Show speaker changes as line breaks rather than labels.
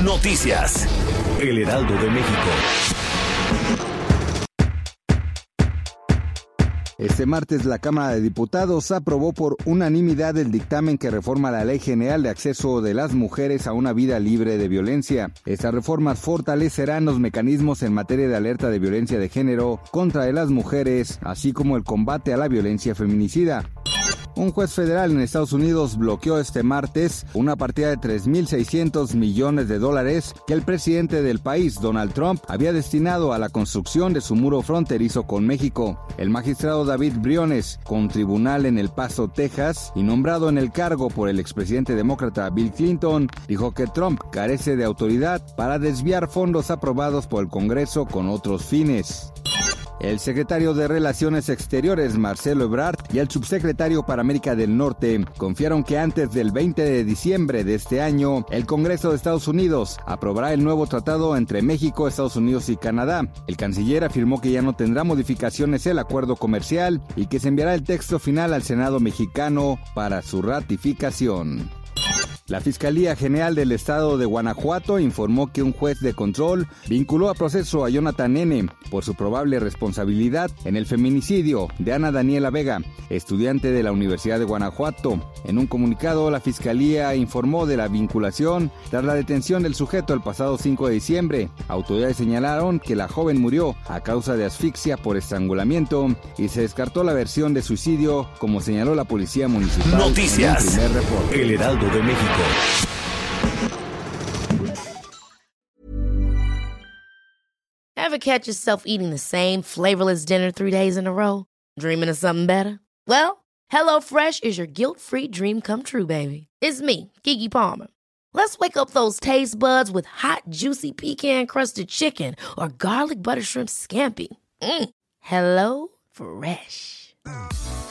Noticias. El Heraldo de México.
Este martes la Cámara de Diputados aprobó por unanimidad el dictamen que reforma la Ley General de Acceso de las Mujeres a una vida libre de violencia. Estas reformas fortalecerán los mecanismos en materia de alerta de violencia de género contra las mujeres, así como el combate a la violencia feminicida. Un juez federal en Estados Unidos bloqueó este martes una partida de 3.600 millones de dólares que el presidente del país, Donald Trump, había destinado a la construcción de su muro fronterizo con México. El magistrado David Briones, con tribunal en El Paso, Texas, y nombrado en el cargo por el expresidente demócrata Bill Clinton, dijo que Trump carece de autoridad para desviar fondos aprobados por el Congreso con otros fines. El secretario de Relaciones Exteriores, Marcelo Ebrard, y el subsecretario para América del Norte confiaron que antes del 20 de diciembre de este año, el Congreso de Estados Unidos aprobará el nuevo tratado entre México, Estados Unidos y Canadá. El canciller afirmó que ya no tendrá modificaciones el acuerdo comercial y que se enviará el texto final al Senado mexicano para su ratificación. La Fiscalía General del Estado de Guanajuato informó que un juez de control vinculó a proceso a Jonathan N. por su probable responsabilidad en el feminicidio de Ana Daniela Vega, estudiante de la Universidad de Guanajuato. En un comunicado, la Fiscalía informó de la vinculación tras la detención del sujeto el pasado 5 de diciembre. Autoridades señalaron que la joven murió a causa de asfixia por estrangulamiento y se descartó la versión de suicidio, como señaló la Policía Municipal.
Noticias.
En un primer reporte.
El Heraldo de México.
Ever catch yourself eating the same flavorless dinner three days in a row? Dreaming of something better? Well, HelloFresh is your guilt-free dream come true, baby. It's me, Kiki Palmer. Let's wake up those taste buds with hot, juicy pecan-crusted chicken or garlic butter shrimp scampi. Mm. Hello Fresh.